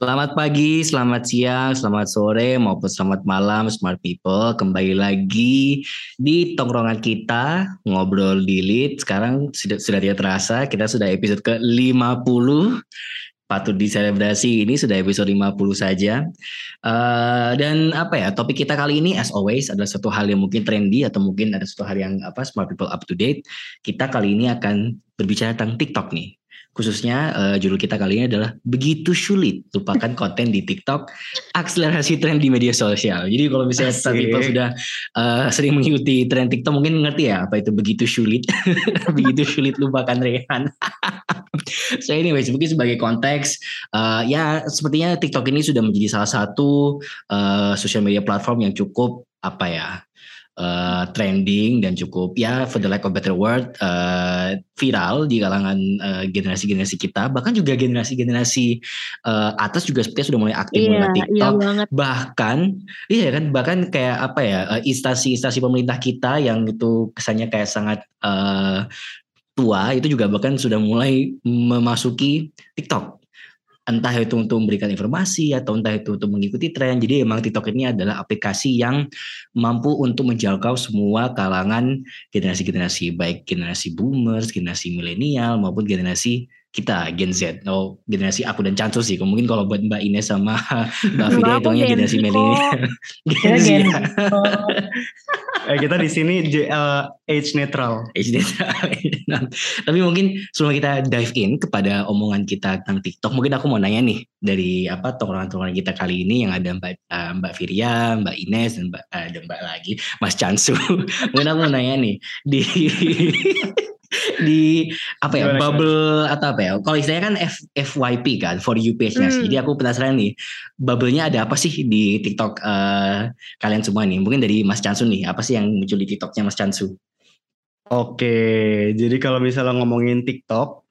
Selamat pagi, selamat siang, selamat sore, maupun selamat malam smart people. Kembali lagi di tongkrongan kita, ngobrol di lead. Sekarang sudah, sudah tidak terasa, kita sudah episode ke-50. Patut diselebrasi, ini sudah episode 50 saja. Uh, dan apa ya, topik kita kali ini as always adalah satu hal yang mungkin trendy atau mungkin ada satu hal yang apa smart people up to date. Kita kali ini akan berbicara tentang TikTok nih khususnya uh, judul kita kali ini adalah begitu sulit. Lupakan konten di TikTok akselerasi tren di media sosial. Jadi kalau misalnya people sudah uh, sering mengikuti tren TikTok mungkin ngerti ya apa itu begitu sulit. Begitu sulit lupakan Rehan. So anyways mungkin sebagai konteks uh, ya sepertinya TikTok ini sudah menjadi salah satu uh, social media platform yang cukup apa ya uh, trending dan cukup ya for the lack of better word uh, viral di kalangan uh, generasi-generasi kita. Bahkan juga generasi-generasi uh, atas juga sepertinya sudah mulai aktif iya, menggunakan TikTok. iya bahkan iya kan bahkan kayak apa ya instansi-instansi pemerintah kita yang itu kesannya kayak sangat uh, tua itu juga bahkan sudah mulai memasuki TikTok entah itu untuk memberikan informasi atau entah itu untuk mengikuti tren. Jadi emang TikTok ini adalah aplikasi yang mampu untuk menjangkau semua kalangan generasi-generasi baik generasi boomers, generasi milenial maupun generasi kita Gen Z. Oh generasi aku dan Chansu sih. Mungkin kalau buat Mbak Ines sama Mbak Fida hitungnya generasi milenial. Gen Z eh, kita di sini uh, age netral age netral tapi mungkin sebelum kita dive in kepada omongan kita tentang TikTok mungkin aku mau nanya nih dari apa tongkrongan-tongkrongan kita kali ini yang ada Mbak uh, Mbak Firia, Mbak Ines dan Mbak uh, dan Mbak lagi Mas Chansu mungkin aku mau nanya nih di di apa ya Gimana bubble atau apa ya kalau istilahnya kan F, FYP kan for you page-nya hmm. jadi aku penasaran nih bubble-nya ada apa sih di TikTok uh, kalian semua nih? Mungkin dari Mas Chansu nih apa sih yang muncul di TikToknya Mas Chansu? Oke jadi kalau misalnya ngomongin TikTok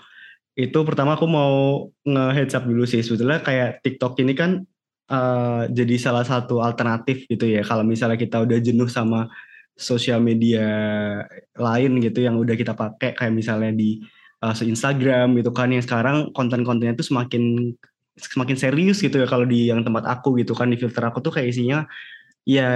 itu pertama aku mau nge-heads up dulu sih. Sebetulnya kayak TikTok ini kan uh, jadi salah satu alternatif gitu ya. Kalau misalnya kita udah jenuh sama sosial media lain gitu yang udah kita pakai kayak misalnya di uh, Instagram gitu kan yang sekarang konten-kontennya tuh semakin semakin serius gitu ya kalau di yang tempat aku gitu kan di filter aku tuh kayak isinya ya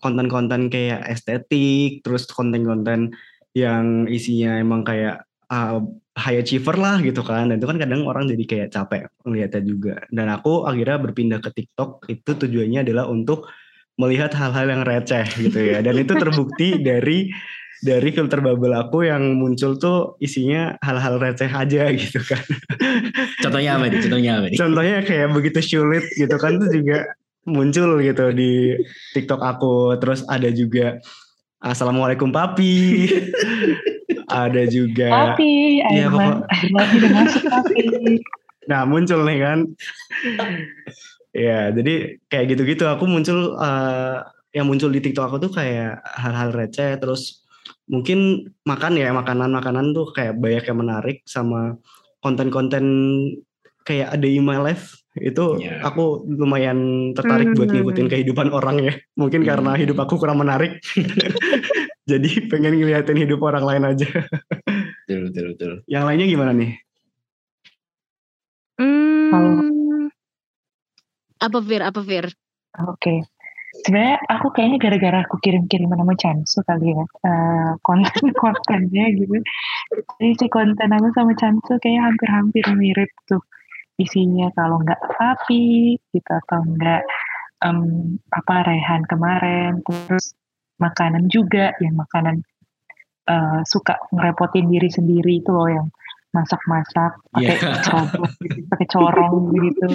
konten-konten kayak estetik terus konten-konten yang isinya emang kayak uh, high achiever lah gitu kan dan itu kan kadang orang jadi kayak capek melihatnya juga. Dan aku akhirnya berpindah ke TikTok itu tujuannya adalah untuk melihat hal-hal yang receh gitu ya dan itu terbukti dari dari filter bubble aku yang muncul tuh isinya hal-hal receh aja gitu kan. Contohnya apa nih? Contohnya apa nih? Contohnya kayak begitu sulit gitu kan tuh juga muncul gitu di TikTok aku. Terus ada juga Assalamualaikum papi. ada juga Papi, ya, pokok... masuk papi. Nah muncul nih kan Ya, jadi kayak gitu-gitu aku muncul uh, yang muncul di TikTok aku tuh kayak hal-hal receh terus mungkin makan ya makanan-makanan tuh kayak banyak yang menarik sama konten-konten kayak ada in my life itu yeah. aku lumayan tertarik buat hmm. ngikutin kehidupan orang ya mungkin hmm. karena hidup aku kurang menarik jadi pengen ngeliatin hidup orang lain aja betul betul betul yang lainnya gimana nih hmm. Apa Fir? Apa Fir? Oke. Okay. Sebenarnya aku kayaknya gara-gara aku kirim-kirim nama Chansu kali ya uh, konten-kontennya gitu. Jadi si konten aku sama Chansu kayak hampir-hampir mirip tuh isinya kalau nggak api gitu atau nggak um, apa Rehan kemarin terus makanan juga yang makanan uh, suka ngerepotin diri sendiri itu loh yang masak-masak pakai yeah. corong gitu, pakai corong gitu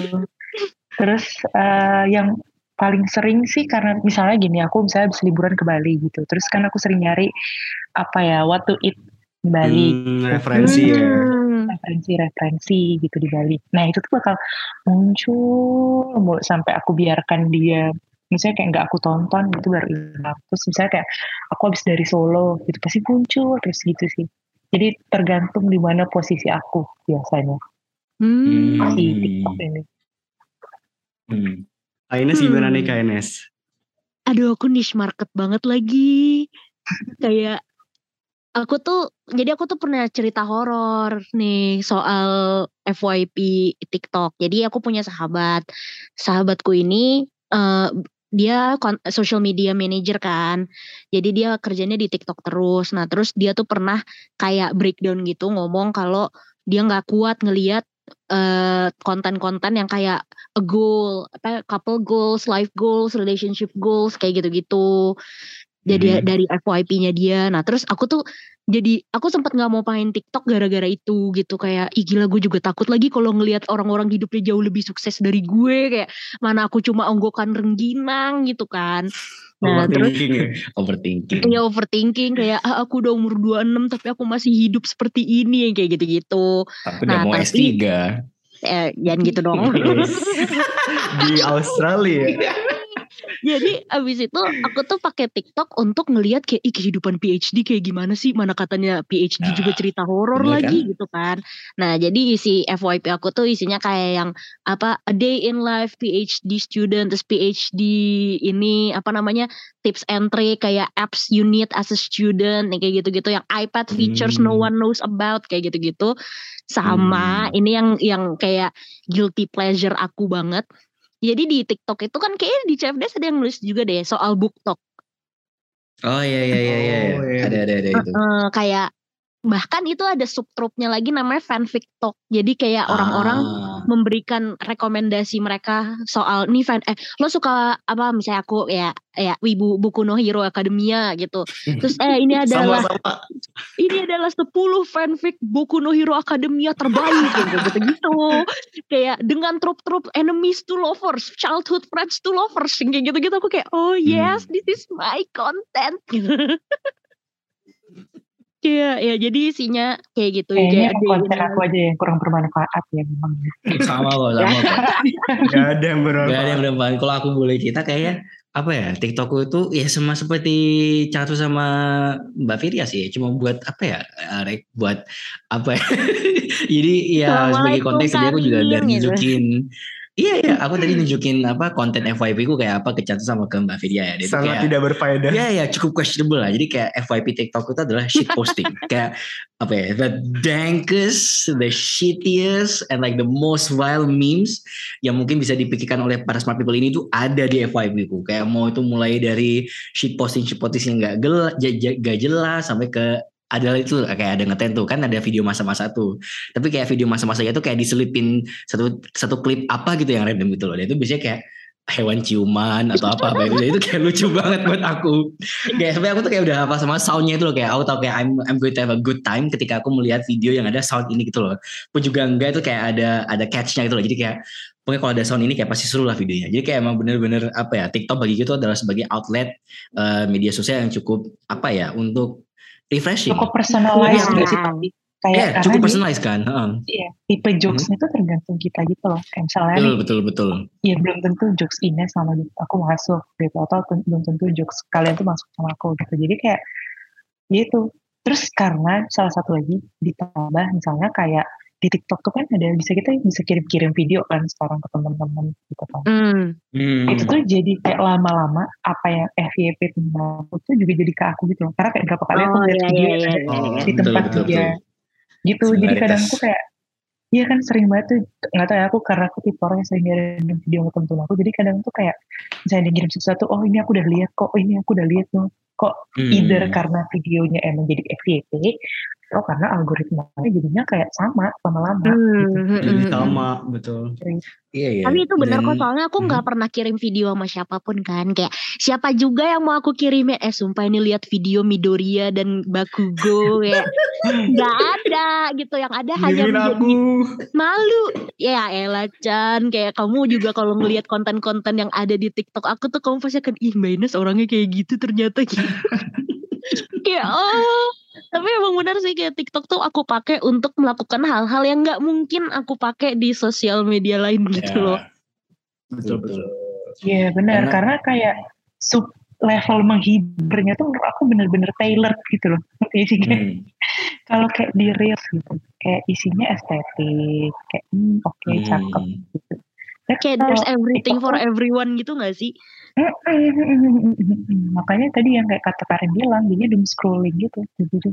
Terus uh, yang paling sering sih karena misalnya gini aku misalnya habis liburan ke Bali gitu. Terus kan aku sering nyari apa ya what to eat di Bali. Hmm, referensi ya. hmm, ya. Referensi-referensi gitu di Bali. Nah itu tuh bakal muncul sampai aku biarkan dia misalnya kayak nggak aku tonton gitu baru hilang terus misalnya kayak aku habis dari Solo gitu pasti muncul terus gitu sih jadi tergantung di mana posisi aku biasanya hmm. si TikTok ini Hmm. Ines hmm. gimana nih Kak Ines? Aduh aku niche market banget lagi. Kayak aku tuh jadi aku tuh pernah cerita horor nih soal FYP TikTok. Jadi aku punya sahabat. Sahabatku ini eh, dia social media manager kan. Jadi dia kerjanya di TikTok terus. Nah, terus dia tuh pernah kayak breakdown gitu ngomong kalau dia nggak kuat ngelihat eh, konten-konten yang kayak a goal, apa couple goals, life goals, relationship goals kayak gitu-gitu. Jadi Mhm. dari FYP-nya dia. Nah, terus aku tuh jadi aku sempat nggak mau main TikTok gara-gara itu gitu kayak ih gila gue juga takut lagi kalau ngelihat orang-orang hidupnya jauh lebih sukses dari gue kayak mana aku cuma onggokan rengginang gitu kan. Nah, terus Overthinking ya. Overthinking. ya overthinking kayak ah, aku udah umur 26 tapi aku masih hidup seperti ini kayak gitu-gitu. Aku udah Nah, mau tapi- S3. Eh, jangan gitu dong. Di Australia. Jadi abis itu aku tuh pakai TikTok untuk ngelihat kayak Ih, kehidupan PhD kayak gimana sih? Mana katanya PhD juga Nah, cerita horor lagi gitu kan. Nah, jadi isi FYP aku tuh isinya kayak yang apa a day in life PhD student terus PhD ini apa namanya tips and trick kayak apps you need as a student kayak gitu-gitu yang iPad features no Hmm. one knows about kayak gitu-gitu. Sama Hmm. ini yang yang kayak guilty pleasure aku banget. Jadi di TikTok itu kan kayaknya di CFDS ada yang nulis juga deh soal book talk. Oh iya iya iya iya. Oh, iya. Ada ada ada itu. Eh, kayak bahkan itu ada subtropnya lagi namanya fanfic talk. Jadi kayak orang-orang Ah. memberikan rekomendasi mereka soal nih fan eh lo suka apa misalnya aku ya ya wibu buku no hero academia gitu. Terus eh ini adalah Sama-sama. ini adalah 10 fanfic Boku no Hero Academia terbaik gitu gitu gitu kayak dengan trop-trop enemies to lovers childhood friends to lovers kayak gitu gitu aku kayak oh yes this is my content gitu Kayak ya jadi isinya kayak gitu Kayaknya kayak konten aku aja yang kurang bermanfaat ya memang. Sama kok, sama kok. Gak ada yang Gak ada yang bermanfaat. bermanfaat. Kalau aku boleh cerita kayaknya apa ya TikTokku itu ya sama seperti Catu sama Mbak Firya sih cuma buat apa ya Arek buat apa ya jadi ya sebagai konteks tadi aku juga udah Karin, gitu. Iya iya aku tadi nunjukin apa konten FYP ku kayak apa ke Catu sama ke Mbak Firya ya Dia Sangat kayak, tidak berfaedah. Ya ya cukup questionable lah. Jadi kayak FYP TikTok itu adalah shit posting. kayak apa ya? The dankest, the shittiest, and like the most vile memes yang mungkin bisa dipikirkan oleh para smart people ini tuh ada di FYP ku. Kayak mau itu mulai dari shit posting shit posting yang gak, gel- gak jelas sampai ke adalah itu kayak ada ngeten tuh kan ada video masa-masa tuh. Tapi kayak video masa-masanya tuh kayak diselipin satu satu klip apa gitu yang random gitu loh. Dan itu biasanya kayak hewan ciuman atau apa apa itu itu kayak lucu banget buat aku. Kayak sampai aku tuh kayak udah hafal sama soundnya itu loh. Kayak aku tau kayak I'm I'm going to have a good time ketika aku melihat video yang ada sound ini gitu loh. Pun juga enggak itu kayak ada ada catchnya gitu loh. Jadi kayak pokoknya kalau ada sound ini kayak pasti seru lah videonya. Jadi kayak emang bener-bener apa ya TikTok bagi gitu adalah sebagai outlet eh, media sosial yang cukup apa ya untuk refreshing Cukup personalized Iya. nggak sih tapi kayak ya karena cukup personalized kan Heeh. Iya, tipe jokesnya itu tergantung kita gitu loh. Kayak misalnya betul nih, betul betul ya belum tentu jokes Ines sama gitu, aku masuk gitu. Atau belum tentu jokes kalian tuh masuk sama aku gitu. Jadi kayak gitu. Terus karena salah satu lagi ditambah misalnya kayak di TikTok tuh kan ada bisa kita bisa kirim-kirim video kan sekarang ke teman-teman gitu kan. Hmm. Hmm. Itu tuh jadi kayak lama-lama apa yang FYP tentang aku tuh juga jadi ke aku gitu loh. Karena kayak berapa kali aku Oh, lihat iya, video iya, yang iya, iya, Oh, di betul, tempat betul, dia betul. gitu jadi kadang tuh kayak Iya kan sering banget tuh nggak tahu ya aku karena aku tipe orang yang sering ngirim video ke temen aku jadi kadang tuh kayak misalnya dia ngirim sesuatu oh ini aku udah lihat kok oh ini aku udah lihat tuh kok Hmm. either karena videonya emang jadi FYP atau karena algoritmanya jadinya kayak sama lama-lama Hmm, gitu. hmm, Jadi hmm, hmm. sama betul. Iya, iya. Tapi itu benar kok soalnya aku nggak Hmm. pernah kirim video sama siapa pun kan kayak siapa juga yang mau aku kirimin eh sumpah ini lihat video Midoriya dan Bakugo kayak nggak ada gitu yang ada hanya menjadi aku. malu ya elah Chan kayak kamu juga kalau ngelihat konten-konten yang ada di TikTok aku tuh kamu pasti akan ih Mbak Ines orangnya kayak gitu ternyata gitu kayak oh tapi emang benar sih kayak TikTok tuh aku pakai untuk melakukan hal-hal yang nggak mungkin aku pakai di sosial media lain gitu Ya, loh Betul betul. Iya benar Karena- karena, kayak sub level menghiburnya tuh menurut aku bener-bener tailored gitu loh isinya Hmm. kalau kayak di reels gitu kayak isinya estetik kayak hmm, oke Hmm. cakep gitu Kayak there's everything for everyone gitu gak sih? Makanya tadi yang kayak kata Karin bilang, dia doom scrolling gitu.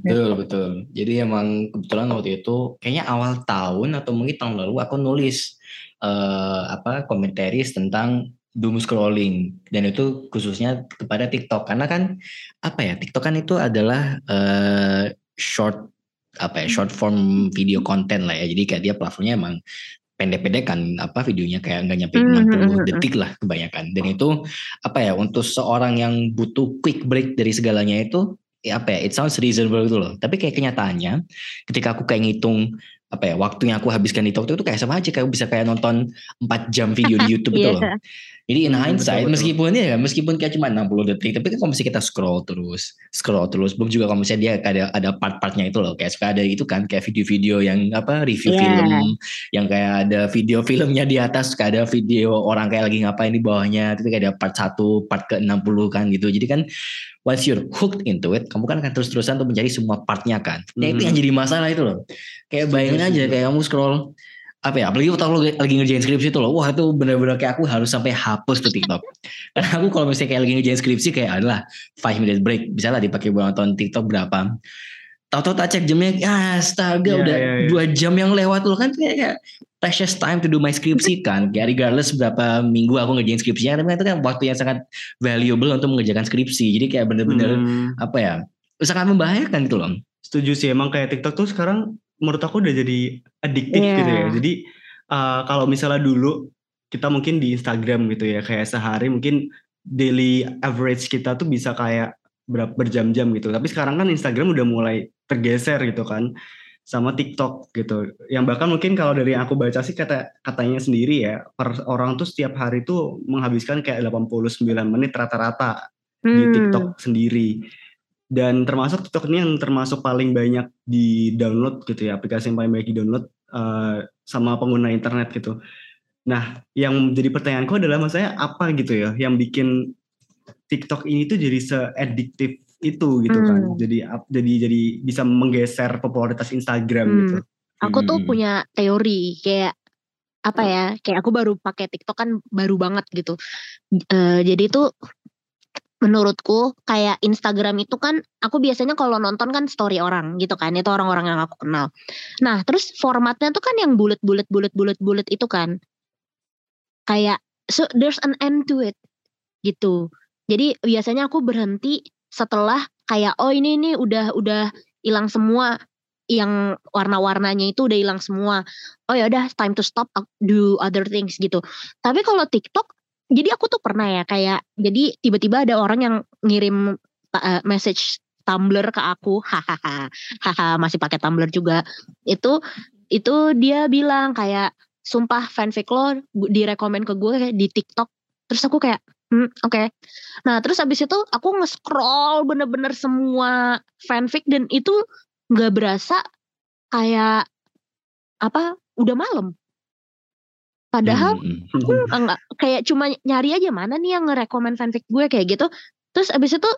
Betul, betul. Jadi emang kebetulan waktu itu kayaknya awal tahun atau mungkin tahun lalu aku nulis uh, apa komentaris tentang doom scrolling. Dan itu khususnya kepada TikTok. Karena kan apa ya TikTok kan itu adalah uh, short apa ya short form video content lah ya. Jadi kayak dia platformnya emang pendek-pendek kan apa videonya kayak nggak nyampe 60 hmm, hmm, hmm, detik lah kebanyakan. Dan itu apa ya untuk seorang yang butuh quick break dari segalanya itu ya apa ya it sounds reasonable gitu loh. Tapi kayak kenyataannya ketika aku kayak ngitung apa ya waktunya aku habiskan di TikTok itu kayak sama aja kayak bisa kayak nonton 4 jam video di YouTube gitu loh. Jadi in hindsight betul, meskipun ya meskipun kayak cuma 60 detik tapi kan kalau misalnya kita scroll terus scroll terus belum juga kalau misalnya dia ada ada part-partnya itu loh kayak suka ada itu kan kayak video-video yang apa review yeah. film yang kayak ada video filmnya di atas suka ada video orang kayak lagi ngapain di bawahnya itu kayak ada part 1 part ke 60 kan gitu. Jadi kan once you're hooked into it, kamu kan akan terus-terusan untuk mencari semua partnya kan. Ya itu yang jadi masalah itu loh. Kayak bayangin aja kayak kamu scroll apa ya apalagi waktu lo lagi ngerjain skripsi tuh loh wah itu bener-bener kayak aku harus sampai hapus tuh TikTok. Karena aku kalau misalnya kayak lagi ngerjain skripsi kayak adalah five minute break bisa lah dipakai buat nonton TikTok berapa. Tahu-tahu tak cek jamnya ya astaga yeah, udah yeah, yeah. dua jam yang lewat tuh kan kayak, kayak precious time to do my skripsi kan. Kayak regardless berapa minggu aku ngerjain skripsinya tapi itu kan waktu yang sangat valuable untuk mengerjakan skripsi. Jadi kayak bener-bener hmm. apa ya sangat membahayakan gitu loh. Setuju sih emang kayak TikTok tuh sekarang menurut aku udah jadi adiktif yeah. gitu ya. Jadi uh, kalau misalnya dulu kita mungkin di Instagram gitu ya, kayak sehari mungkin daily average kita tuh bisa kayak berapa berjam-jam gitu. Tapi sekarang kan Instagram udah mulai tergeser gitu kan sama TikTok gitu. Yang bahkan mungkin kalau dari yang aku baca sih kata katanya sendiri ya, per orang tuh setiap hari tuh menghabiskan kayak 89 menit rata-rata hmm. di TikTok sendiri dan termasuk TikTok ini yang termasuk paling banyak di download gitu ya aplikasi yang paling banyak di download uh, sama pengguna internet gitu. Nah, yang jadi pertanyaanku adalah maksudnya apa gitu ya yang bikin TikTok ini tuh jadi seadiktif itu gitu kan. hmm. kan. Jadi jadi jadi bisa menggeser popularitas Instagram hmm. gitu. Aku tuh hmm. punya teori kayak apa ya? Kayak aku baru pakai TikTok kan baru banget gitu. Uh, jadi tuh menurutku kayak Instagram itu kan aku biasanya kalau nonton kan story orang gitu kan itu orang-orang yang aku kenal. Nah terus formatnya tuh kan yang bulat bulat bulat bulat bulat itu kan kayak so there's an end to it gitu. Jadi biasanya aku berhenti setelah kayak oh ini ini udah udah hilang semua yang warna-warnanya itu udah hilang semua. Oh ya udah time to stop do other things gitu. Tapi kalau TikTok jadi aku tuh pernah ya kayak jadi tiba-tiba ada orang yang ngirim uh, message Tumblr ke aku hahaha hahaha masih pakai Tumblr juga. Itu itu dia bilang kayak sumpah fanfic lo direkomend ke gue di TikTok. Terus aku kayak hmm, oke. Okay. nah terus abis itu aku nge-scroll bener-bener semua fanfic dan itu nggak berasa kayak apa udah malam Padahal hmm. enggak kayak cuma nyari aja mana nih yang nge-recommend fanfic gue kayak gitu. Terus abis itu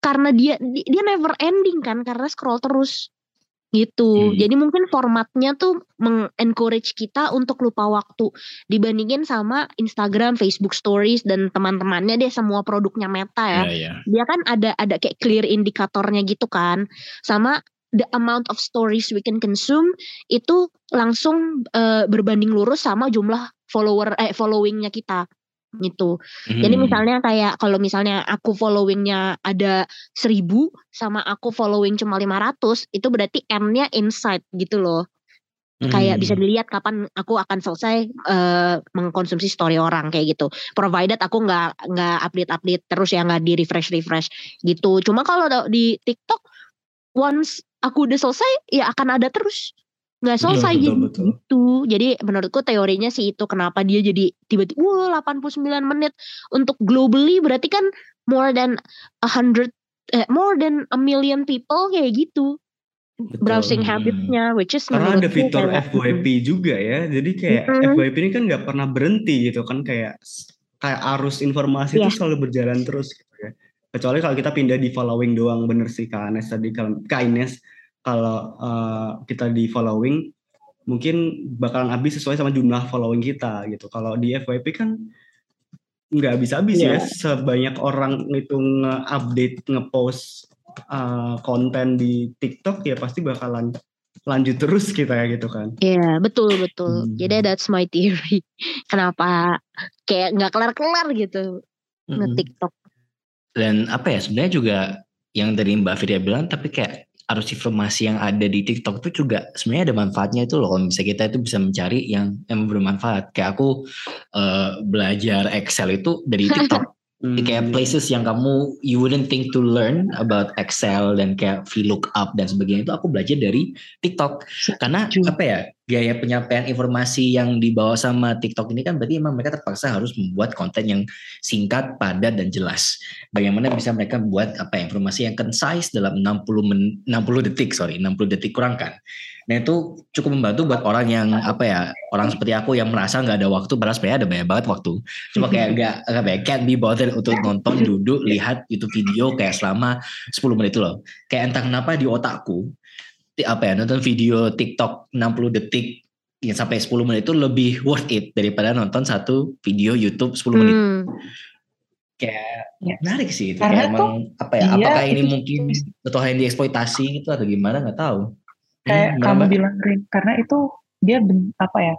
karena dia dia never ending kan karena scroll terus gitu. Hmm. Jadi mungkin formatnya tuh mengencourage kita untuk lupa waktu dibandingin sama Instagram, Facebook Stories dan teman-temannya deh semua produknya Meta ya. Yeah, yeah. Dia kan ada ada kayak clear indikatornya gitu kan. Sama the amount of stories we can consume itu langsung uh, berbanding lurus sama jumlah follower eh followingnya kita gitu. Hmm. Jadi misalnya kayak kalau misalnya aku followingnya ada seribu sama aku following cuma 500 itu berarti M-nya insight gitu loh. Hmm. Kayak bisa dilihat kapan aku akan selesai uh, mengkonsumsi story orang kayak gitu. Provided aku nggak nggak update update terus ya nggak di refresh refresh gitu. Cuma kalau di TikTok once aku udah selesai ya akan ada terus nggak selesai betul, jadi betul. itu jadi menurutku teorinya sih itu kenapa dia jadi tiba-tiba wah 89 menit untuk globally berarti kan more than a hundred eh, more than a million people kayak gitu Betul. browsing hmm. habitsnya which is karena ada fitur kayak, FYP juga ya jadi kayak mm -hmm. FYP ini kan nggak pernah berhenti gitu kan kayak kayak arus informasi yeah. itu selalu berjalan terus gitu ya kecuali kalau kita pindah di following doang bener sih Kak Anes tadi kalau Kak Ines kalau uh, kita di following mungkin bakalan habis sesuai sama jumlah following kita gitu. Kalau di FYP kan nggak habis-habis Iya. ya sebanyak orang itu nge-update, nge-post uh, konten di TikTok ya pasti bakalan lanjut terus kita ya gitu kan. Iya betul betul. Hmm. Jadi that's my theory. Kenapa kayak nggak kelar-kelar gitu Mm-mm. nge-TikTok. Dan apa ya sebenarnya juga yang dari Mbak Firya bilang tapi kayak arus informasi yang ada di TikTok itu juga sebenarnya ada manfaatnya itu loh kalau bisa kita itu bisa mencari yang yang bermanfaat. Kayak aku eh, belajar Excel itu dari TikTok. Jadi kayak Hmm. places yang kamu you wouldn't think to learn about Excel dan kayak VLOOKUP dan sebagainya itu aku belajar dari TikTok. Karena apa ya gaya penyampaian informasi yang dibawa sama TikTok ini kan berarti emang mereka terpaksa harus membuat konten yang singkat, padat dan jelas. Bagaimana bisa mereka membuat apa ya, informasi yang concise dalam 60 men, 60 detik sorry 60 detik kurang kan. Nah itu cukup membantu buat orang yang apa ya orang seperti aku yang merasa nggak ada waktu, padahal sebenarnya ada banyak banget waktu. Cuma kayak nggak apa ya can't be bothered untuk nonton duduk lihat YouTube video kayak selama 10 menit itu loh. Kayak entah kenapa di otakku apa ya nonton video TikTok 60 detik yang sampai 10 menit itu lebih worth it daripada nonton satu video YouTube 10 menit. Hmm. Kayak Ya. menarik sih itu. Karena Kayak tuh emang apa ya? dia Apakah ini itu mungkin atau yang dieksploitasi gitu atau gimana nggak tahu. Kayak Hmm, kamu bilang Rin, karena itu dia ben- apa ya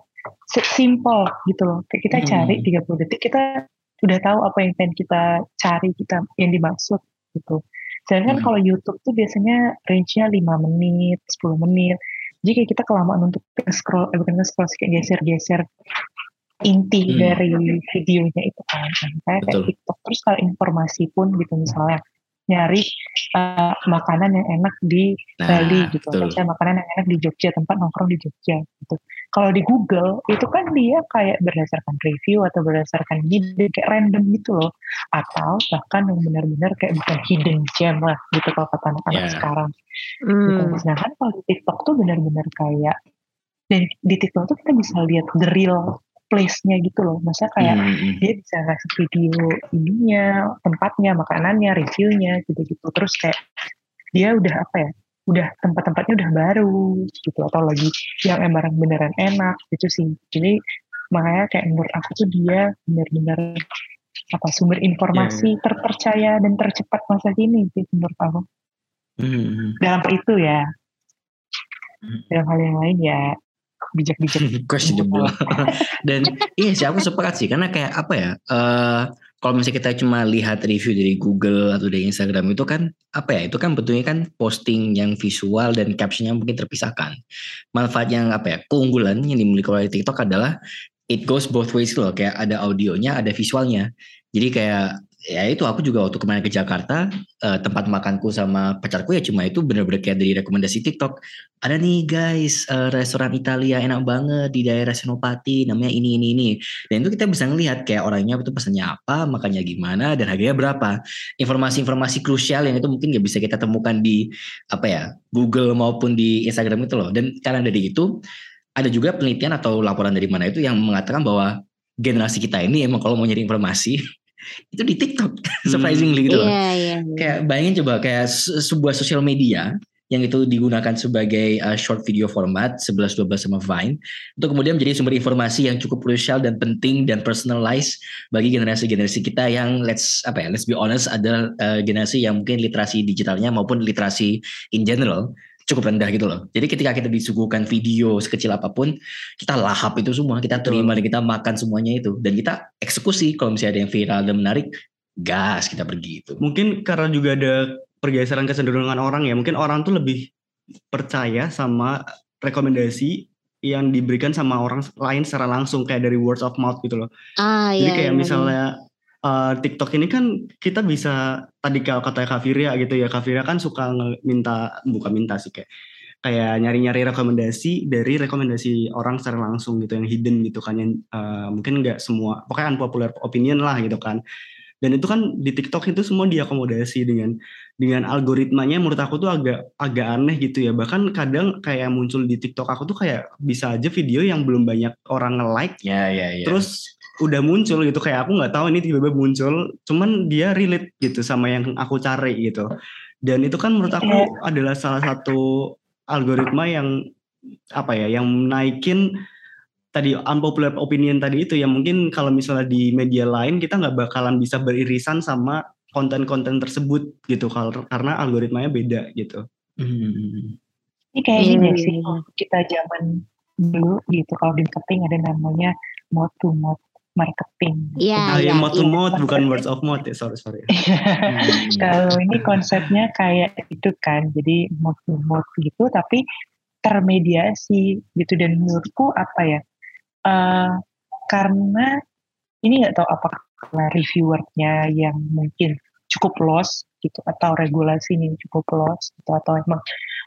si- simple gitu loh kayak kita Hmm. cari 30 detik kita udah tahu apa yang pengen kita cari kita yang dimaksud gitu sedangkan Hmm. kalau YouTube tuh biasanya range-nya 5 menit 10 menit jadi kayak kita kelamaan untuk scroll eh bukan scroll sih, kayak geser-geser inti Hmm. dari videonya itu kan kayak kayak. TikTok terus kalau informasi pun gitu misalnya nyari uh, makanan yang enak di Bali Nah, gitu. betul. Baca makanan yang enak di Jogja, tempat nongkrong di Jogja gitu. Kalau di Google itu kan dia kayak berdasarkan review atau berdasarkan ide kayak random gitu loh. Atau bahkan yang benar-benar kayak bukan hidden gem lah gitu kalau kata anak-anak Ya. sekarang. Gitu. Hmm. Sedangkan kalau di TikTok tuh benar-benar kayak dan di TikTok tuh kita bisa lihat the real place-nya gitu loh. Maksudnya kayak Hmm, hmm. dia bisa ngasih video ininya, tempatnya, makanannya, reviewnya gitu-gitu. Terus kayak dia udah apa ya, udah tempat-tempatnya udah baru gitu atau lagi yang emang beneran enak gitu sih. Jadi makanya kayak menurut aku tuh dia bener-bener apa sumber informasi terpercaya dan tercepat masa kini sih menurut aku. Hmm, hmm. Dalam itu ya. Hmm. Dalam hal yang lain ya bijak-bijak. questionable. Dan iya sih aku sepakat sih. Karena kayak apa ya eh kalau misalnya kita cuma lihat review dari Google atau dari Instagram itu kan apa ya itu kan betulnya kan posting yang visual dan captionnya mungkin terpisahkan. Manfaat yang apa ya keunggulan yang dimiliki oleh TikTok adalah it goes both ways loh. Kayak ada audionya ada visualnya. Jadi kayak ya itu aku juga waktu kemarin ke Jakarta eh, tempat makanku sama pacarku ya cuma itu bener-bener kayak dari rekomendasi TikTok. Ada nih guys eh, restoran Italia enak banget di daerah Senopati namanya ini ini ini. Dan itu kita bisa ngelihat kayak orangnya itu pesannya apa makannya gimana dan harganya berapa. Informasi-informasi krusial yang itu mungkin nggak bisa kita temukan di apa ya Google maupun di Instagram itu loh. Dan karena dari itu ada juga penelitian atau laporan dari mana itu yang mengatakan bahwa generasi kita ini emang kalau mau nyari informasi itu di TikTok surprisingly gitu loh Iya, iya. iya. kayak bayangin coba kayak se- sebuah sosial media yang itu digunakan sebagai uh, short video format 11 12 sama Vine itu kemudian menjadi sumber informasi yang cukup krusial dan penting dan personalized bagi generasi-generasi kita yang let's apa ya let's be honest ada uh, generasi yang mungkin literasi digitalnya maupun literasi in general cukup rendah gitu loh. Jadi ketika kita disuguhkan video sekecil apa pun, kita lahap itu semua, kita terima dan kita makan semuanya itu dan kita eksekusi kalau misalnya ada yang viral dan menarik, gas kita pergi itu. Mungkin karena juga ada pergeseran kecenderungan orang ya. Mungkin orang tuh lebih percaya sama rekomendasi yang diberikan sama orang lain secara langsung kayak dari word of mouth gitu loh. Ah, Jadi iya, kayak iya, misalnya uh, TikTok ini kan kita bisa tadi kalau kata Kak Firia gitu ya. Kak Firia kan suka nge- minta bukan minta sih kayak kayak nyari-nyari rekomendasi dari rekomendasi orang secara langsung gitu yang hidden gitu kan yang uh, mungkin nggak semua pokoknya unpopular opinion lah gitu kan. Dan itu kan di TikTok itu semua diakomodasi dengan dengan algoritmanya menurut aku tuh agak agak aneh gitu ya. Bahkan kadang kayak muncul di TikTok aku tuh kayak bisa aja video yang belum banyak orang nge-like Ya ya ya. terus udah muncul gitu kayak aku nggak tahu ini tiba-tiba muncul cuman dia relate gitu sama yang aku cari gitu dan itu kan menurut aku adalah salah satu algoritma yang apa ya yang naikin tadi unpopular opinion tadi itu ya mungkin kalau misalnya di media lain kita nggak bakalan bisa beririsan sama konten-konten tersebut gitu kalau karena algoritmanya beda gitu. Hmm. Ini kayak ini nggak iya, sih iya. kita zaman dulu gitu kalau di marketing ada namanya mode to mode marketing. Iya, Ah ya iya, mouth to iya. mouth bukan words of mouth ya sorry sorry. Hmm. Kalau ini konsepnya kayak itu kan, jadi mode to mode gitu, tapi termediasi gitu dan menurutku apa ya? eh karena ini nggak tahu apakah reviewernya yang mungkin cukup loss gitu atau regulasi ini cukup loss gitu atau emang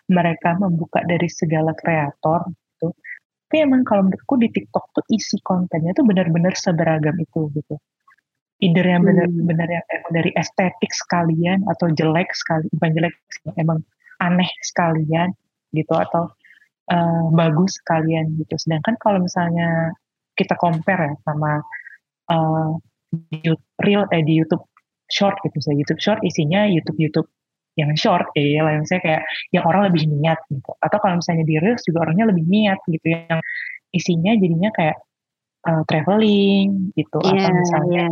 mereka membuka dari segala kreator. Tapi emang kalau menurutku di TikTok tuh isi kontennya tuh benar-benar seberagam itu gitu. Either yang Hmm. benar-benar yang emang dari estetik sekalian atau jelek sekali, bukan jelek, sih, emang aneh sekalian gitu atau eh, bagus sekalian gitu. Sedangkan kalau misalnya kita compare ya sama di YouTube real eh di YouTube short gitu saya YouTube short isinya YouTube YouTube yang short ya lah misalnya kayak yang orang lebih niat gitu. Atau kalau misalnya di reels juga orangnya lebih niat gitu yang isinya jadinya kayak eh, traveling gitu. Iya, atau misalnya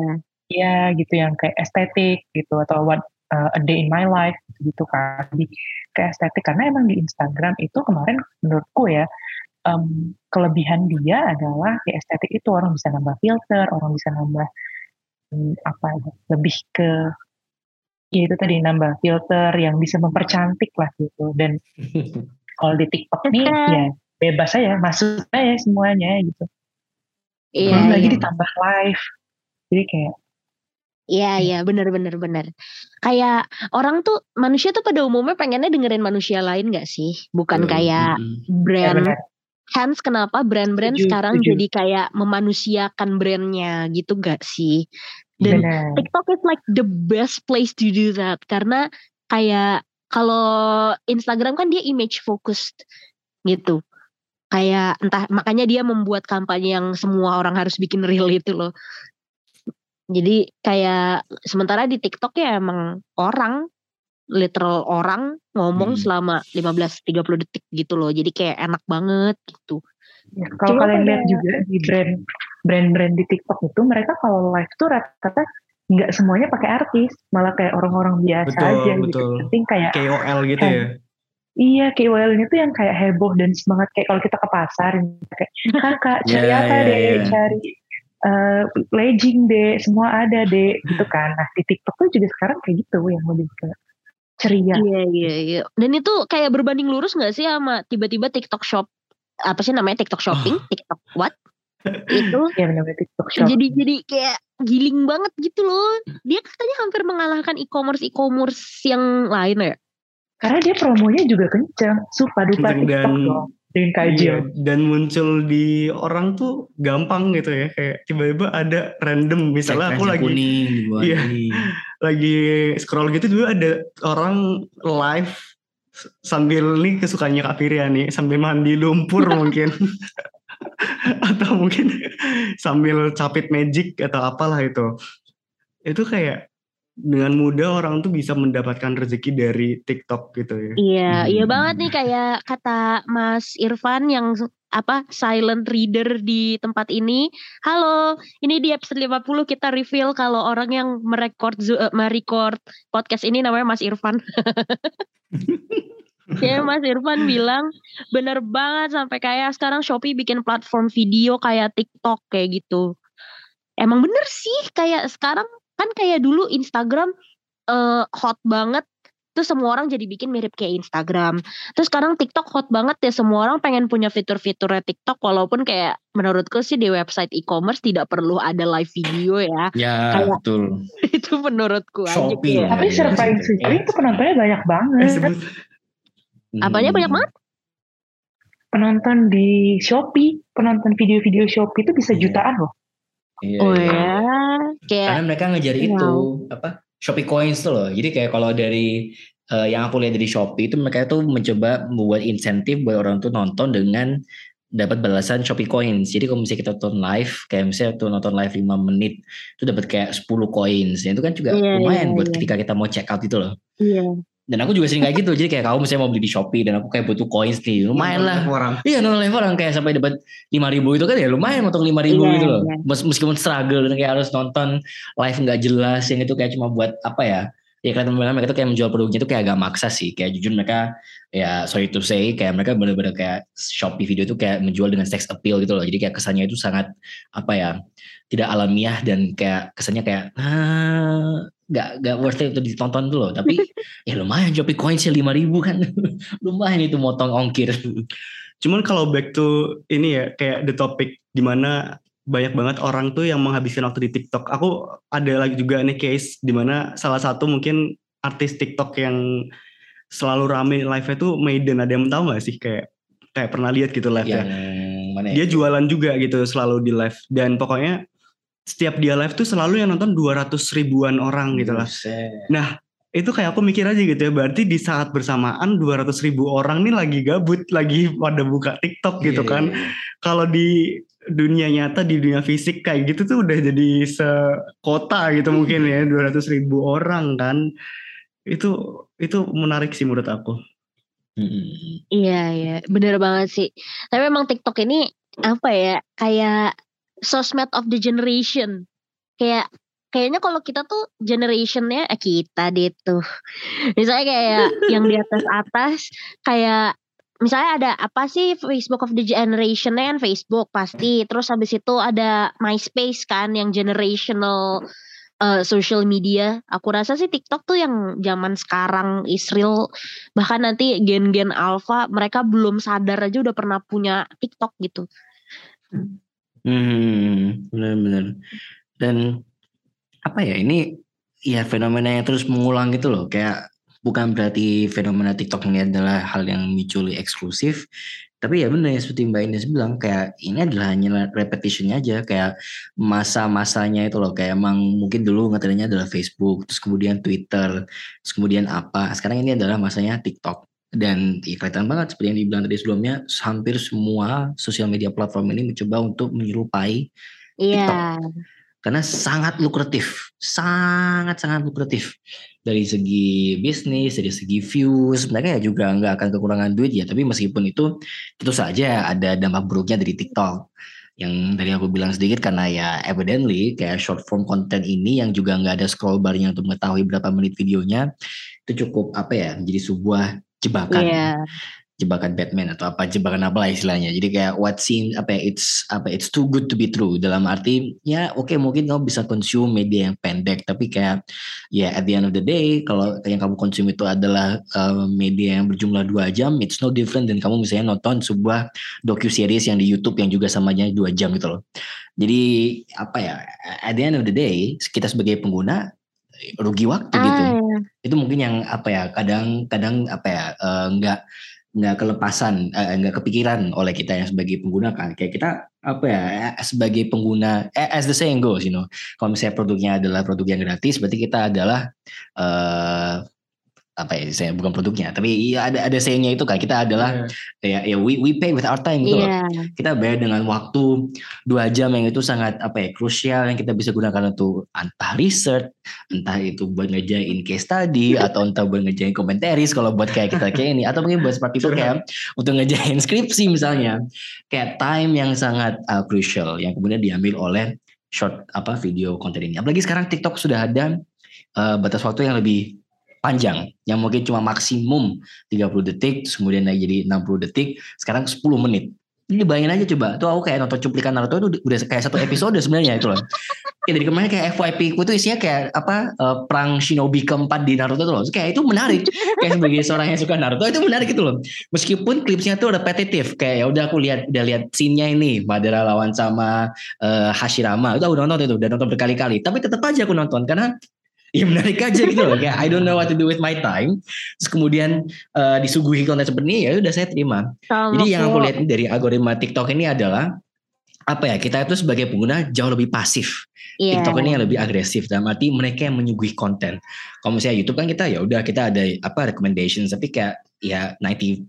iya. ya gitu yang kayak estetik gitu atau what uh, a day in my life gitu kan. Di kayak estetik. Karena emang di Instagram itu kemarin menurutku ya em, kelebihan dia adalah di estetik itu. Orang bisa nambah filter orang bisa nambah hmm, apa ya, lebih ke ya itu tadi nambah filter yang bisa mempercantik lah gitu dan kalau di TikTok nih ya bebas aja masuk aja semuanya gitu Iya, belum lagi iya. ditambah live jadi kayak Iya iya benar benar benar. Kayak orang tuh manusia tuh pada umumnya pengennya dengerin manusia lain gak sih? Bukan Betul. kayak Mm-mm. ya brand. benar Hence kenapa brand-brand sekarang setuju. jadi kayak memanusiakan brandnya gitu gak sih? Dan benar TikTok is like the best place to do that karena kayak kalau Instagram kan dia image focused gitu. Kayak entah makanya dia membuat kampanye yang semua orang harus bikin reel itu loh. Jadi kayak sementara di TikTok ya emang orang literal orang ngomong Hmm. selama 15-30 detik gitu loh. Jadi kayak enak banget gitu. Ya, kalau Cuma kalian lihat juga di brand brand-brand di TikTok itu mereka kalau live tuh rata-rata nggak semuanya pakai artis, malah kayak orang-orang biasa Betul, aja gitu. betul. Penting kayak KOL gitu ya. iya KOL-nya tuh yang kayak heboh dan semangat kayak kalau kita ke pasar kayak kakak cari Ya, apa ya, deh, ya. cari eh, legging deh, semua ada deh gitu kan. Nah di TikTok tuh juga sekarang kayak gitu yang lebih ke ceria. Iya iya iya. Dan itu kayak berbanding lurus nggak sih sama tiba-tiba TikTok Shop apa sih namanya TikTok Shopping, TikTok what? Itu Ya benar-benar TikTok shop. jadi jadi kayak giling banget gitu loh. Dia katanya hampir mengalahkan e-commerce e-commerce yang lain ya. Karena dia promonya juga kenceng, sumpah dupa Kenceng TikTok dan- dong. Kajil. Iya, dan muncul di orang tuh gampang gitu ya kayak tiba-tiba ada random misalnya aku lagi kuning. Iya. Lagi scroll gitu dulu ada orang live sambil nih kesukaannya Kak Firia nih sambil mandi lumpur mungkin atau mungkin sambil capit magic atau apalah itu itu kayak dengan mudah orang tuh bisa mendapatkan rezeki dari TikTok gitu ya Iya, iya Hmm. banget nih kayak kata Mas Irfan yang apa silent reader di tempat ini. Halo, ini di episode 50 kita reveal kalau orang yang merekord zu- eh, merecord podcast ini namanya Mas Irfan. Ya Mas Irfan bilang bener banget sampai kayak sekarang Shopee bikin platform video kayak TikTok kayak gitu. Emang bener sih kayak sekarang kan kayak dulu Instagram eh, hot banget terus semua orang jadi bikin mirip kayak Instagram. Terus sekarang TikTok hot banget ya semua orang pengen punya fitur-fiturnya TikTok walaupun kayak menurutku sih di website e-commerce tidak perlu ada live video ya. Ya, Kayak- betul. Itu menurutku aja Shopee kayak. lah. Tapi surprisingly itu penontonnya banyak banget. Eh, Apanya banyak banget? Penonton di Shopee, penonton video-video Shopee itu bisa Iya. jutaan loh. Iya, Oh iya. ya, kayak Karena mereka ngejar itu Wow. apa Shopee Coins tuh loh. Jadi kayak kalau dari eh, yang aku lihat dari Shopee itu mereka tuh mencoba membuat insentif buat orang tuh nonton dengan dapat balasan Shopee Coins. Jadi kalau misalnya kita nonton live, kayak misalnya tuh nonton live 5 menit, itu dapat kayak 10 coins. Dan itu kan juga Iya, lumayan iya, buat iya. ketika kita mau check out itu loh. iya. Dan aku juga sering kayak gitu jadi kayak kamu misalnya mau beli di Shopee dan aku kayak butuh coins nih lumayan lah. orang. Iya nonton live orang kayak sampai dapat lima ribu itu kan ya lumayan motong lima ribu Iya, gitu loh. iya. Mes- meskipun struggle dan kayak harus nonton live nggak jelas yang itu kayak cuma buat apa ya ya kelihatan mereka mereka tuh kayak menjual produknya itu kayak agak maksa sih. Kayak jujur mereka ya sorry to say kayak mereka bener-bener kayak Shopee video itu kayak menjual dengan sex appeal gitu loh. Jadi kayak kesannya itu sangat apa ya tidak alamiah dan kayak kesannya kayak ah, nggak nggak worth it untuk ditonton tuh loh tapi ya lumayan Shopee coinsnya lima ribu kan lumayan itu motong ongkir Cuman kalau back to ini ya kayak the topic di mana banyak banget orang tuh yang menghabiskan waktu di TikTok. Aku ada lagi juga nih case di mana salah satu mungkin artis TikTok yang selalu rame live-nya tuh Maiden. Ada yang tahu gak sih kayak kayak pernah lihat gitu live-nya? yang mana ya? Dia jualan juga gitu selalu di live dan pokoknya setiap dia live tuh selalu yang nonton 200 ribuan orang gitu lah. Buset. Itu kayak aku mikir aja gitu ya, berarti di saat bersamaan 200 ribu orang nih lagi gabut, lagi pada buka TikTok gitu Iya, kan. iya, iya. Kalau di dunia nyata, di dunia fisik kayak gitu tuh udah jadi sekota gitu mungkin ya, 200 ribu orang kan. Itu itu menarik sih menurut aku. Iya iya bener banget sih. Tapi memang TikTok ini apa ya kayak sosmed of the generation. Kayak kayaknya kalau kita tuh generationnya eh kita deh tuh. Misalnya kayak yang di atas atas kayak misalnya ada apa sih Facebook of the generationnya kan Facebook pasti. Terus habis itu ada MySpace kan yang generational eh, social media. Aku rasa sih TikTok tuh yang zaman sekarang Israel bahkan nanti gen-gen alpha mereka belum sadar aja udah pernah punya TikTok gitu. Hmm, benar-benar. Dan apa ya ini ya fenomena yang terus mengulang gitu loh. Kayak bukan berarti fenomena TikTok ini adalah hal yang mutually eksklusif. Tapi ya benar ya seperti Mbak Ines bilang kayak ini adalah hanya repetitionnya aja kayak masa-masanya itu loh kayak emang mungkin dulu ngetrennya adalah Facebook terus kemudian Twitter terus kemudian apa sekarang ini adalah masanya TikTok dan ya, kelihatan banget seperti yang dibilang tadi sebelumnya hampir semua sosial media platform ini mencoba untuk menyerupai Iya. karena sangat lukratif, sangat sangat lukratif dari segi bisnis, dari segi views, mereka ya juga nggak akan kekurangan duit ya. Tapi meskipun itu tentu saja ada dampak buruknya dari TikTok yang tadi aku bilang sedikit karena ya evidently kayak short form content ini yang juga nggak ada scroll barnya untuk mengetahui berapa menit videonya itu cukup apa ya menjadi sebuah jebakan Iya. jebakan Batman atau apa jebakan apa lah istilahnya. Jadi kayak what seems apa ya, it's apa it's too good to be true dalam arti ya oke mungkin kamu bisa consume media yang pendek tapi kayak ya at the end of the day kalau yang kamu consume itu adalah uh, media yang berjumlah dua jam it's no different dan kamu misalnya nonton sebuah docu series yang di YouTube yang juga samanya dua jam gitu loh. Jadi apa ya at the end of the day kita sebagai pengguna rugi waktu gitu. Ah, iya. itu mungkin yang apa ya kadang-kadang apa ya eh, nggak nggak kelepasan eh, nggak kepikiran oleh kita yang sebagai pengguna kan. Kayak kita apa ya eh, sebagai pengguna as the saying goes you know. Kalau misalnya produknya adalah produk yang gratis berarti kita adalah eh apa ya saya bukan produknya tapi ya ada ada sayingnya itu kan kita adalah ya ya we we pay with our time gitu loh. Iya. kita bayar dengan waktu dua jam yang itu sangat apa ya krusial yang kita bisa gunakan untuk entah research entah itu buat ngejain case study atau entah buat ngejain komentaris kalau buat kayak kita kayak ini atau mungkin buat seperti itu kayak untuk ngejain skripsi misalnya. Kayak time yang sangat uh, crucial yang kemudian diambil oleh short apa video konten ini. Apalagi sekarang TikTok sudah ada uh, batas waktu yang lebih panjang yang mungkin cuma maksimum 30 detik kemudian naik jadi 60 detik sekarang 10 menit. Ini bayangin aja coba tuh aku kayak nonton cuplikan Naruto itu udah kayak satu episode sebenarnya itu loh. Kayak dari kemarin kayak FYP ku tuh isinya kayak apa eh, perang shinobi keempat di Naruto tuh loh. Kayak itu menarik kayak sebagai seorang yang suka Naruto itu menarik gitu loh. Meskipun klipsnya tuh repetitif kayak ya udah aku lihat udah lihat scene-nya ini Madara lawan sama eh, Hashirama itu aku nonton itu udah nonton berkali-kali. Tapi tetap aja aku nonton karena ya menarik aja gitu loh. Kayak I don't know what to do with my time. Terus kemudian eh, disuguhi konten seperti ini ya udah saya terima. Sama jadi yang aku lihat dari algoritma TikTok ini adalah apa ya kita itu sebagai pengguna jauh lebih pasif. Iya. TikTok ini yang lebih agresif. Dalam arti mereka yang menyuguhi konten. Kalau misalnya YouTube kan kita ya udah kita ada apa recommendations tapi kayak ya 99%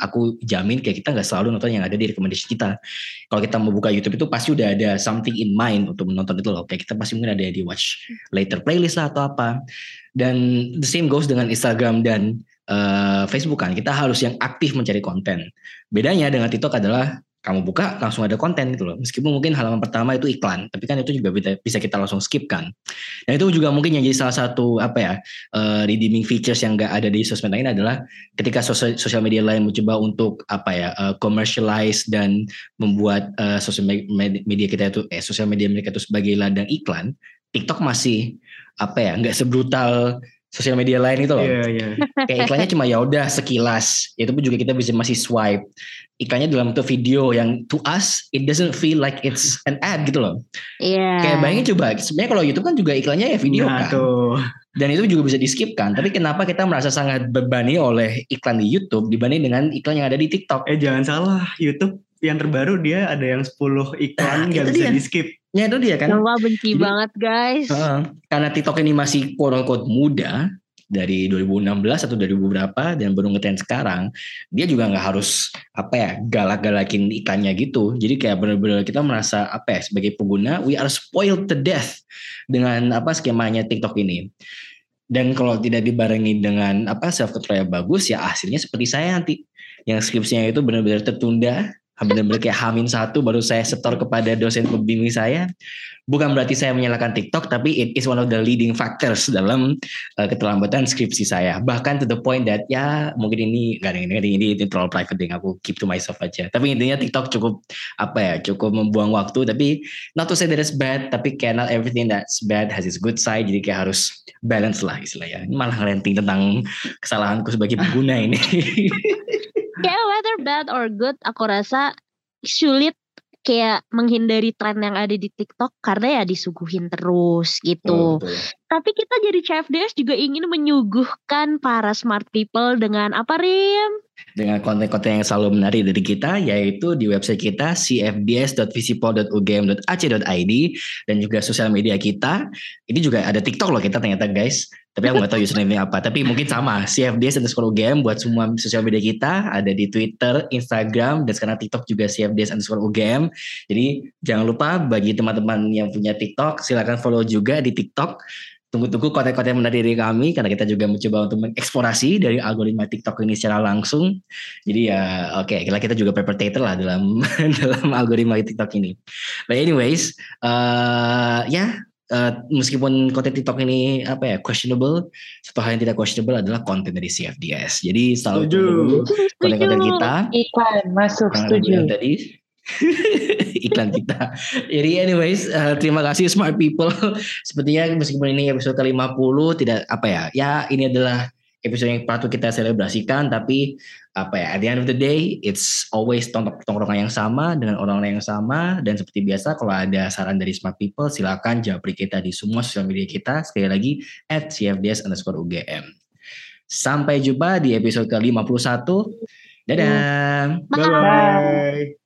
aku jamin kayak kita nggak selalu nonton yang ada di recommendation kita. Kalau kita mau buka YouTube itu pasti udah ada something in mind untuk menonton itu loh. Kayak kita pasti mungkin ada di watch later playlist lah atau apa. Dan the same goes dengan Instagram dan uh, Facebook kan. Kita harus yang aktif mencari konten. Bedanya dengan TikTok adalah kamu buka langsung ada konten gitu loh. Meskipun mungkin halaman pertama itu iklan, tapi kan itu juga bisa kita langsung skip kan. Dan itu juga mungkin yang jadi salah satu apa ya uh, redeeming features yang gak ada di sosmed lain adalah ketika sosial media lain mencoba untuk apa ya uh, commercialize dan membuat uh, sosial media kita itu eh sosial media mereka itu sebagai ladang iklan, TikTok masih apa ya nggak sebrutal sosial media lain itu loh. Iya, iya. Kayak iklannya cuma ya udah sekilas. Itu pun juga kita bisa masih swipe. Iklannya dalam bentuk video yang to us it doesn't feel like it's an ad gitu loh. Iya. Yeah. Kayak bayangin coba, sebenarnya kalau YouTube kan juga iklannya ya video nah, kan. Tuh. Dan itu juga bisa di skip kan. Tapi kenapa kita merasa sangat bebani oleh iklan di YouTube dibanding dengan iklan yang ada di TikTok? Eh jangan salah, YouTube yang terbaru dia ada yang 10 iklan nah, nggak nah, bisa di skip. Ya itu dia kan. Coba benci Jadi, banget guys. Uh, karena TikTok ini masih quote unquote muda dari 2016 atau 2000 berapa dan baru ngetrend sekarang, dia juga nggak harus apa ya galak-galakin iklannya gitu. Jadi kayak benar-benar kita merasa apa ya sebagai pengguna we are spoiled to death dengan apa skemanya TikTok ini. Dan kalau tidak dibarengi dengan apa self control yang bagus ya hasilnya seperti saya nanti yang skripsinya itu benar-benar tertunda benar-benar kayak hamin satu baru saya setor kepada dosen pembimbing saya. Bukan berarti saya menyalahkan TikTok tapi it is one of the leading factors dalam uh, keterlambatan skripsi saya. Bahkan to the point that ya mungkin ini gak ada ini, ini, ini private thing aku keep to myself aja. Tapi intinya TikTok cukup apa ya cukup membuang waktu. Tapi not to say that it's bad tapi kayak everything that's bad has its good side. Jadi kayak harus balance lah istilahnya. Malah renting tentang kesalahanku sebagai pengguna ini kayak whether bad or good aku rasa sulit kayak menghindari tren yang ada di TikTok karena ya disuguhin terus gitu. Oh, Tapi kita jadi CFDS juga ingin menyuguhkan para smart people dengan apa Rim? Dengan konten-konten yang selalu menarik dari kita yaitu di website kita cfds.visipol.ugm.ac.id dan juga sosial media kita. Ini juga ada TikTok loh kita ternyata guys. Tapi aku nggak tahu username apa. Tapi mungkin sama CFDS underscore UGM buat semua sosial media kita ada di Twitter, Instagram, dan sekarang TikTok juga CFDS underscore UGM. Jadi jangan lupa bagi teman-teman yang punya TikTok silakan follow juga di TikTok. Tunggu-tunggu konten-konten menarik dari kami karena kita juga mencoba untuk mengeksplorasi dari algoritma TikTok ini secara langsung. Jadi ya oke, okay, kita juga perpetrator lah dalam dalam algoritma TikTok ini. But anyways, uh, ya yeah, uh, meskipun konten TikTok ini apa ya questionable, satu hal yang tidak questionable adalah konten dari CFDS. Jadi selalu tunggu konten-konten kita. Iklan masuk setuju. Tadi iklan kita. Jadi anyways, uh, terima kasih smart people. Sepertinya meskipun ini episode ke-50 tidak apa ya. Ya ini adalah episode yang patut kita selebrasikan tapi apa ya at the end of the day it's always tongkrongan yang sama dengan orang-orang yang sama. Dan seperti biasa kalau ada saran dari smart people silakan japri kita di semua sosial media kita. Sekali lagi at cfds underscore ugm sampai jumpa di episode ke 51 dadah. Bye, bye.